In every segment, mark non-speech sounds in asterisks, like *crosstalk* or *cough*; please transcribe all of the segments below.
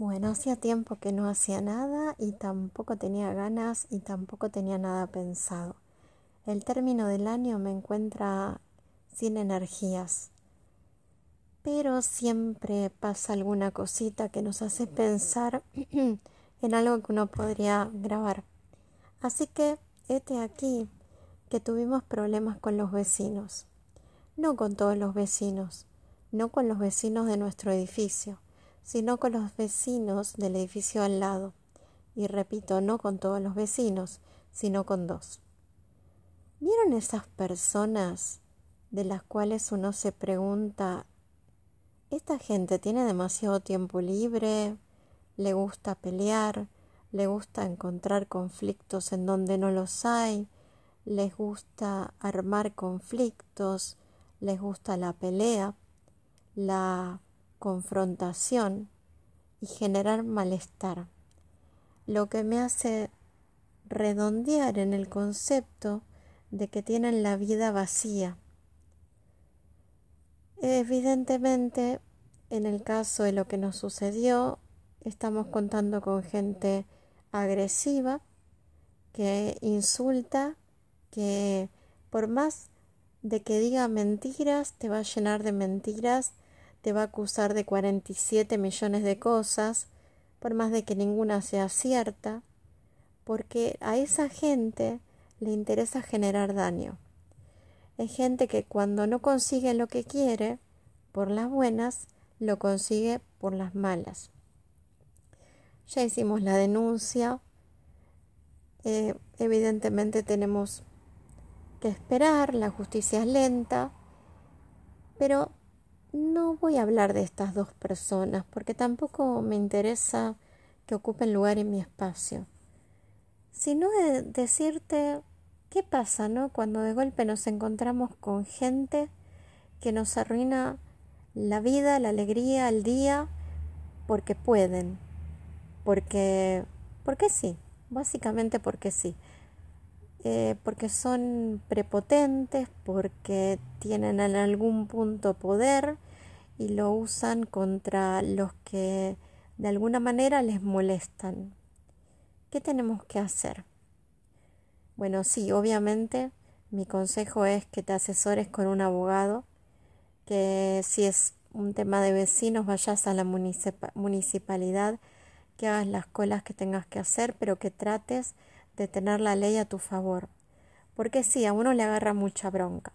Bueno, hacía tiempo que no hacía nada y tampoco tenía ganas y tampoco tenía nada pensado. El término del año me encuentra sin energías, pero siempre pasa alguna cosita que nos hace pensar *clears throat* en algo que uno podría grabar. Así que, este aquí, que tuvimos problemas con los vecinos. No con todos los vecinos, no con los vecinos de nuestro edificio sino con los vecinos del edificio al lado. Y repito, no con todos los vecinos, sino con dos. ¿Vieron esas personas de las cuales uno se pregunta, ¿esta gente tiene demasiado tiempo libre? ¿Le gusta pelear? ¿Le gusta encontrar conflictos en donde no los hay? ¿Les gusta armar conflictos? ¿Les gusta la pelea? ¿La confrontación y generar malestar, lo que me hace redondear en el concepto de que tienen la vida vacía. Evidentemente, en el caso de lo que nos sucedió, estamos contando con gente agresiva, que insulta, que por más de que diga mentiras, te va a llenar de mentiras te va a acusar de 47 millones de cosas, por más de que ninguna sea cierta, porque a esa gente le interesa generar daño. Es gente que cuando no consigue lo que quiere, por las buenas, lo consigue por las malas. Ya hicimos la denuncia, eh, evidentemente tenemos que esperar, la justicia es lenta, pero no voy a hablar de estas dos personas porque tampoco me interesa que ocupen lugar en mi espacio, sino de decirte qué pasa, ¿no? Cuando de golpe nos encontramos con gente que nos arruina la vida, la alegría, el día, porque pueden, porque, porque sí, básicamente porque sí. Eh, porque son prepotentes, porque tienen en algún punto poder y lo usan contra los que de alguna manera les molestan. ¿Qué tenemos que hacer? Bueno, sí, obviamente mi consejo es que te asesores con un abogado, que si es un tema de vecinos vayas a la municipalidad, que hagas las colas que tengas que hacer, pero que trates de tener la ley a tu favor. Porque sí, a uno le agarra mucha bronca.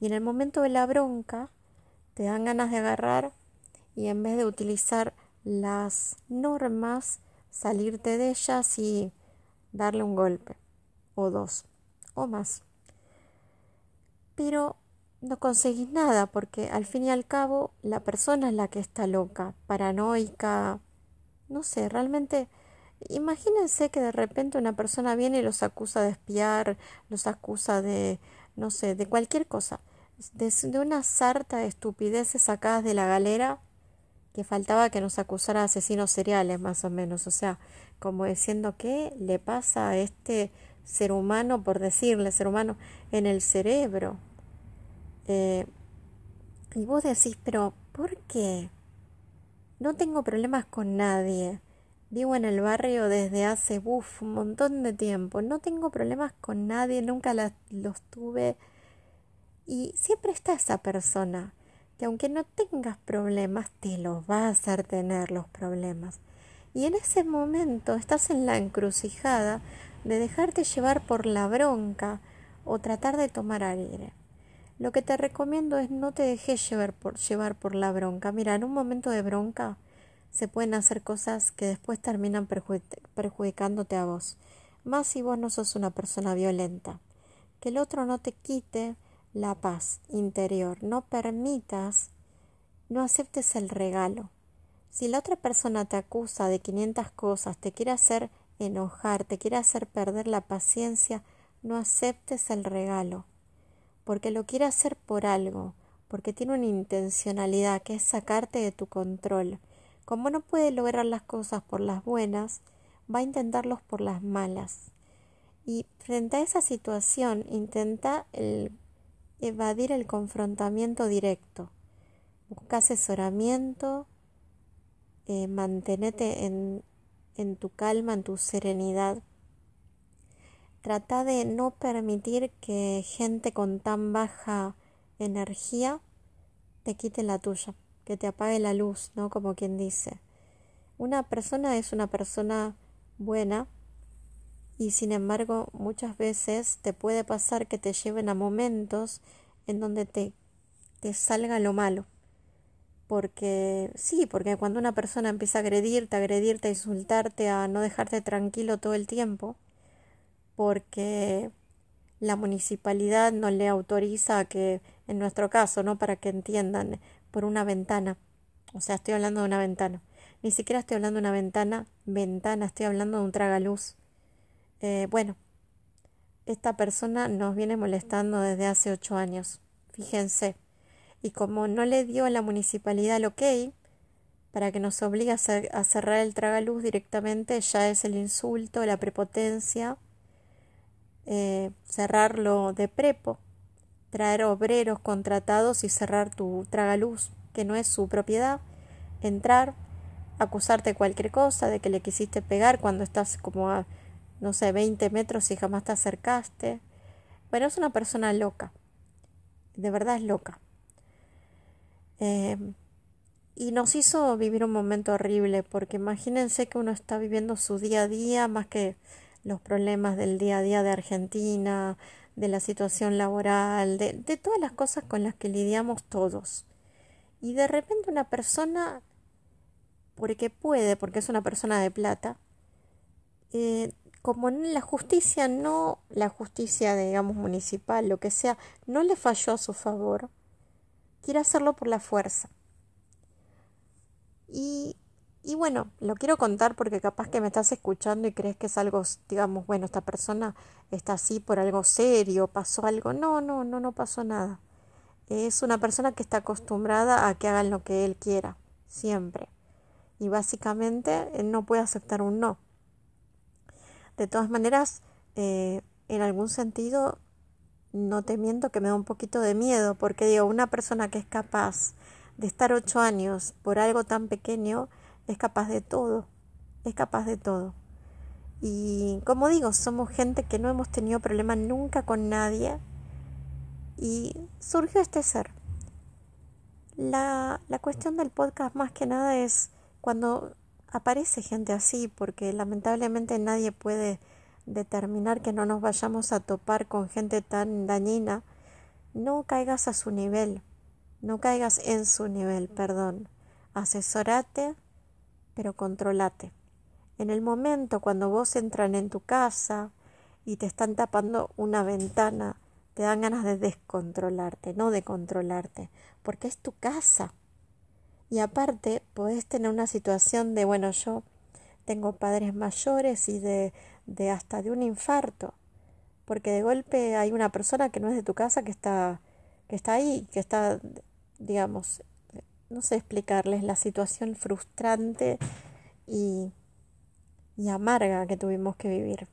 Y en el momento de la bronca, te dan ganas de agarrar y en vez de utilizar las normas, salirte de ellas y darle un golpe, o dos, o más. Pero no conseguís nada porque al fin y al cabo la persona es la que está loca, paranoica, no sé, realmente Imagínense que de repente una persona viene y los acusa de espiar, los acusa de, no sé, de cualquier cosa, de, una sarta de estupideces sacadas de la galera que faltaba que nos acusara de asesinos seriales, más o menos, o sea, como diciendo qué le pasa a este ser humano, por decirle ser humano, en el cerebro. Eh, y vos decís, pero ¿por qué? No tengo problemas con nadie Vivo en el barrio desde hace uf, un montón de tiempo. No tengo problemas con nadie, nunca los tuve. Y siempre está esa persona que aunque no tengas problemas, te los va a hacer tener los problemas. Y en ese momento estás en la encrucijada de dejarte llevar por la bronca o tratar de tomar aire. Lo que te recomiendo es no te dejes llevar por, llevar por la bronca. Mira, en un momento de bronca, se pueden hacer cosas que después terminan perjudicándote a vos, más si vos no sos una persona violenta. Que el otro no te quite la paz interior, no permitas, no aceptes el regalo. Si la otra persona te acusa de 500 cosas, te quiere hacer enojar, te quiere hacer perder la paciencia, no aceptes el regalo, porque lo quiere hacer por algo, porque tiene una intencionalidad que es sacarte de tu control como no puede lograr las cosas por las buenas, va a intentarlos por las malas. Y frente a esa situación intenta evadir el confrontamiento directo. Busca asesoramiento, eh, en tu calma, en tu serenidad. Trata de no permitir que gente con tan baja energía te quite la tuya, que te apague la luz, ¿no? Como quien dice. Una persona es una persona buena y sin embargo muchas veces te puede pasar que te lleven a momentos en donde te, te salga lo malo. Porque sí, porque cuando una persona empieza a agredirte, a agredirte, a insultarte, a no dejarte tranquilo todo el tiempo, porque la municipalidad no le autoriza a que, en nuestro caso, ¿no? Para que entiendan, por una ventana. O sea, estoy hablando de una ventana. Ni siquiera estoy hablando de una ventana, ventana, estoy hablando de un tragaluz. Eh, bueno, esta persona nos viene molestando desde hace ocho años. Fíjense. Y como no le dio a la municipalidad el ok para que nos obligue a, cerrar el tragaluz directamente, ya es el insulto, la prepotencia eh, cerrarlo de prepo, traer obreros contratados y cerrar tu tragaluz, que no es su propiedad, entrar, acusarte cualquier cosa, de que le quisiste pegar cuando estás como a, no sé, 20 metros y jamás te acercaste. Bueno, es una persona loca, de verdad es loca. Eh, y nos hizo vivir un momento horrible, porque imagínense que uno está viviendo su día a día más que los problemas del día a día de Argentina, de la situación laboral, de, todas las cosas con las que lidiamos todos. Y de repente una persona, porque puede, porque es una persona de plata, eh, como la justicia no, la justicia, digamos, municipal, lo que sea, no le falló a su favor, quiere hacerlo por la fuerza. Y y bueno, lo quiero contar porque capaz que me estás escuchando y crees que es algo, digamos, bueno, esta persona está así por algo serio, pasó algo. No, no, no, no pasó nada. Es una persona que está acostumbrada a que hagan lo que él quiera, siempre. Y básicamente él no puede aceptar un no. De todas maneras, eh, en algún sentido, no te miento que me da un poquito de miedo, porque digo, una persona que es capaz de estar ocho años por algo tan pequeño, es capaz de todo, es capaz de todo. Y como digo, somos gente que no hemos tenido problemas nunca con nadie y surgió este ser. La, la cuestión del podcast más que nada es cuando aparece gente así, porque lamentablemente nadie puede determinar que no nos vayamos a topar con gente tan dañina, no caigas a su nivel, no caigas en su nivel, perdón. Asesorate pero controlate. En el momento cuando vos entran en tu casa y te están tapando una ventana, te dan ganas de descontrolarte, no de controlarte, porque es tu casa. Y aparte, podés tener una situación de, bueno, yo tengo padres mayores y de, de hasta de un infarto, porque de golpe hay una persona que no es de tu casa que está, que está ahí, que está, digamos, no sé explicarles la situación frustrante y, y amarga que tuvimos que vivir.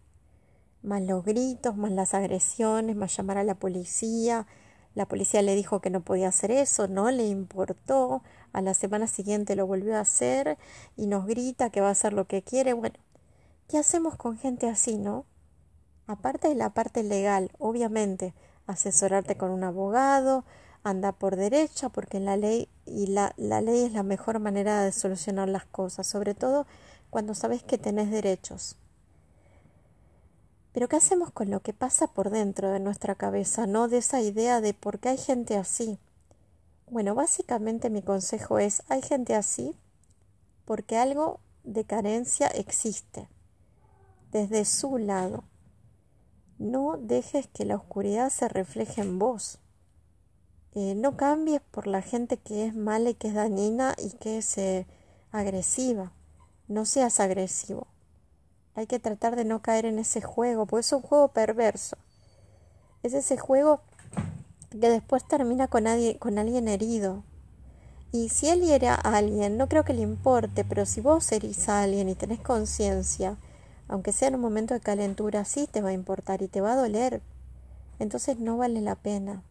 Más los gritos, más las agresiones, más llamar a la policía. La policía le dijo que no podía hacer eso, no le importó. A la semana siguiente lo volvió a hacer y nos grita que va a hacer lo que quiere. Bueno, ¿qué hacemos con gente así, no? Aparte de la parte legal, obviamente, asesorarte con un abogado, anda por derecha porque la ley y la, la ley es la mejor manera de solucionar las cosas, sobre todo cuando sabes que tenés derechos. Pero ¿qué hacemos con lo que pasa por dentro de nuestra cabeza, no de esa idea de por qué hay gente así? Bueno, básicamente mi consejo es, hay gente así porque algo de carencia existe, desde su lado. No dejes que la oscuridad se refleje en vos. Eh, no cambies por la gente que es mala y que es dañina y que es eh, agresiva. No seas agresivo. Hay que tratar de no caer en ese juego, porque es un juego perverso. Es ese juego que después termina con, con alguien herido. Y si él hiera a alguien, no creo que le importe, pero si vos herís a alguien y tenés conciencia, aunque sea en un momento de calentura, sí te va a importar y te va a doler. Entonces no vale la pena.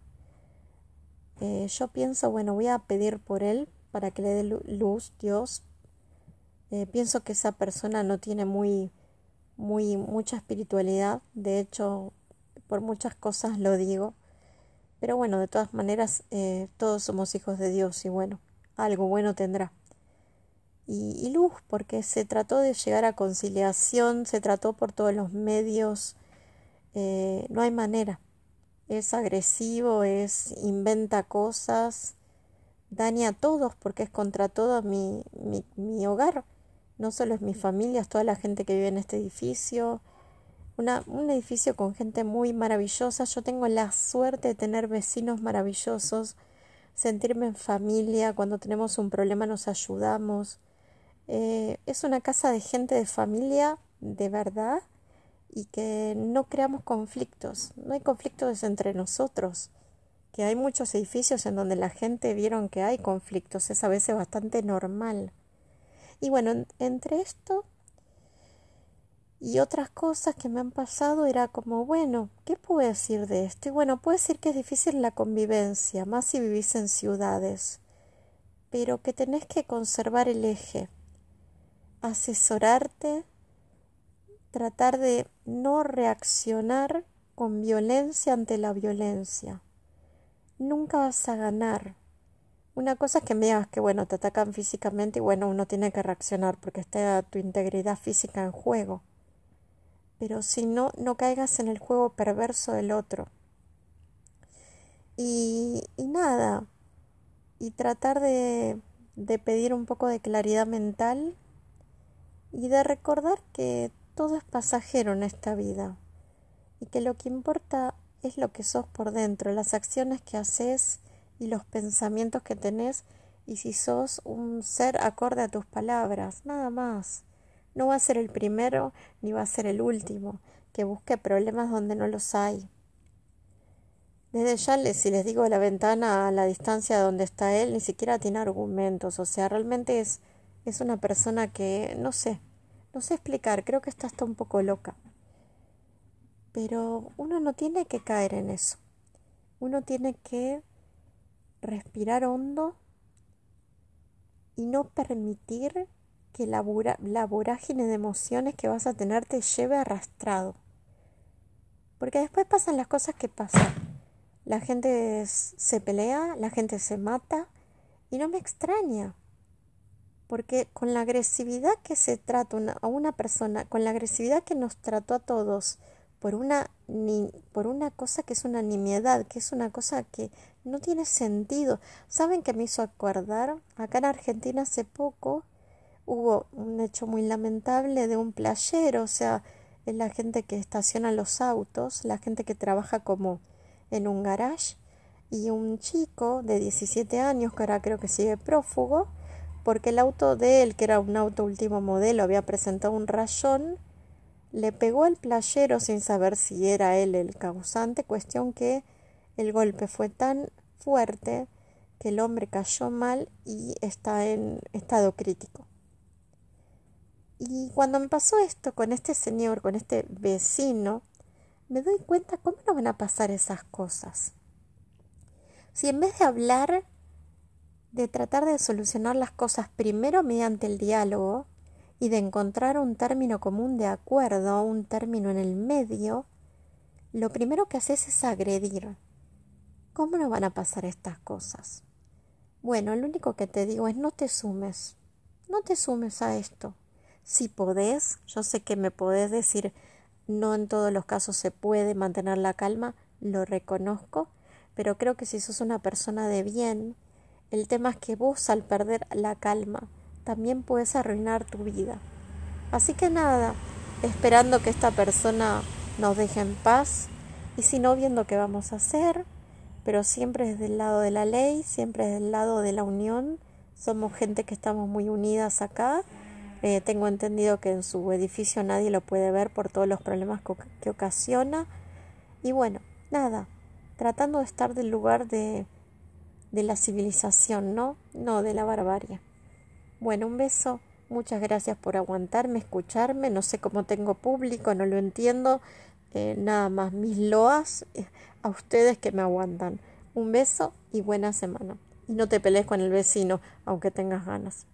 Eh, yo pienso, bueno, voy a pedir por él para que le dé luz, Dios, Eh, pienso que esa persona no tiene muy, muy, mucha espiritualidad. De hecho, por muchas cosas lo digo. Pero bueno, de todas maneras, eh, todos somos hijos de Dios y bueno, algo bueno tendrá. Y, luz, porque se trató de llegar a conciliación, se trató por todos los medios, no hay manera. Es agresivo, es inventa cosas, daña a todos porque es contra todo mi, mi, mi hogar. No solo es mi familia, es toda la gente que vive en este edificio, un edificio con gente muy maravillosa. Yo tengo la suerte de tener vecinos maravillosos, sentirme en familia, cuando tenemos un problema nos ayudamos. Eh, es una casa de gente de familia de verdad y que no creamos conflictos. No hay conflictos entre nosotros, que hay muchos edificios en donde la gente vieron que hay conflictos, es a veces bastante normal. Y bueno, entre esto y otras cosas que me han pasado era como, bueno, ¿qué puedo decir de esto? Y bueno, puedo decir que es difícil la convivencia, más si vivís en ciudades, pero que tenés que conservar el eje, asesorarte, tratar de no reaccionar con violencia ante la violencia. Nunca vas a ganar. Una cosa es que me digas que, bueno, te atacan físicamente y, bueno, uno tiene que reaccionar porque está tu integridad física en juego pero si no, no caigas en el juego perverso del otro. Y, y nada, y tratar de, de pedir un poco de claridad mental y de recordar que todo es pasajero en esta vida y que lo que importa es lo que sos por dentro, las acciones que haces y los pensamientos que tenés y si sos un ser acorde a tus palabras, nada más. No va a ser el primero ni va a ser el último que busque problemas donde no los hay. Desde ya, si les digo la ventana a la distancia donde está él, ni siquiera tiene argumentos. O sea, realmente es, es una persona que no sé, no sé explicar, creo que está hasta un poco loca. Pero uno no tiene que caer en eso. Uno tiene que respirar hondo y no permitir que la, vorágine de emociones que vas a tener te lleve arrastrado. Porque después pasan las cosas que pasan. La gente se pelea, la gente se mata y no me extraña. Porque con la agresividad que se trata a una persona, con la agresividad que nos trató a todos, por una, ni, por una cosa que es una nimiedad, que es una cosa que no tiene sentido. ¿Saben que me hizo acordar? Acá en Argentina hace poco hubo un hecho muy lamentable de un playero, o sea, es la gente que estaciona los autos, la gente que trabaja como en un garage, y un chico de 17 años que ahora creo que sigue prófugo, porque el auto de él, que era un auto último modelo, había presentado un rayón, le pegó al playero sin saber si era él el causante, cuestión que el golpe fue tan fuerte que el hombre cayó mal y está en estado crítico. Y cuando me pasó esto con este señor, con este vecino, me doy cuenta cómo no van a pasar esas cosas. Si en vez de hablar, de tratar de solucionar las cosas primero mediante el diálogo y de encontrar un término común de acuerdo, un término en el medio, lo primero que haces es agredir. ¿Cómo no van a pasar estas cosas? Bueno, lo único que te digo es no te sumes, no te sumes a esto si podés, yo sé que me podés decir, no en todos los casos se puede mantener la calma, lo reconozco, pero creo que si sos una persona de bien, el tema es que vos al perder la calma también puedes arruinar tu vida. Así que nada, esperando que esta persona nos deje en paz y si no viendo qué vamos a hacer, pero siempre desde el lado de la ley, siempre desde el lado de la unión, somos gente que estamos muy unidas acá eh, tengo entendido que en su edificio nadie lo puede ver por todos los problemas que, ocasiona. Y bueno, nada, tratando de estar del lugar de, de la civilización, ¿no? No de la barbarie. Bueno, un beso. Muchas gracias por aguantarme, escucharme. No sé cómo tengo público, no lo entiendo. Eh, nada más, mis loas eh, a ustedes que me aguantan. Un beso y buena semana. Y no te pelees con el vecino, aunque tengas ganas.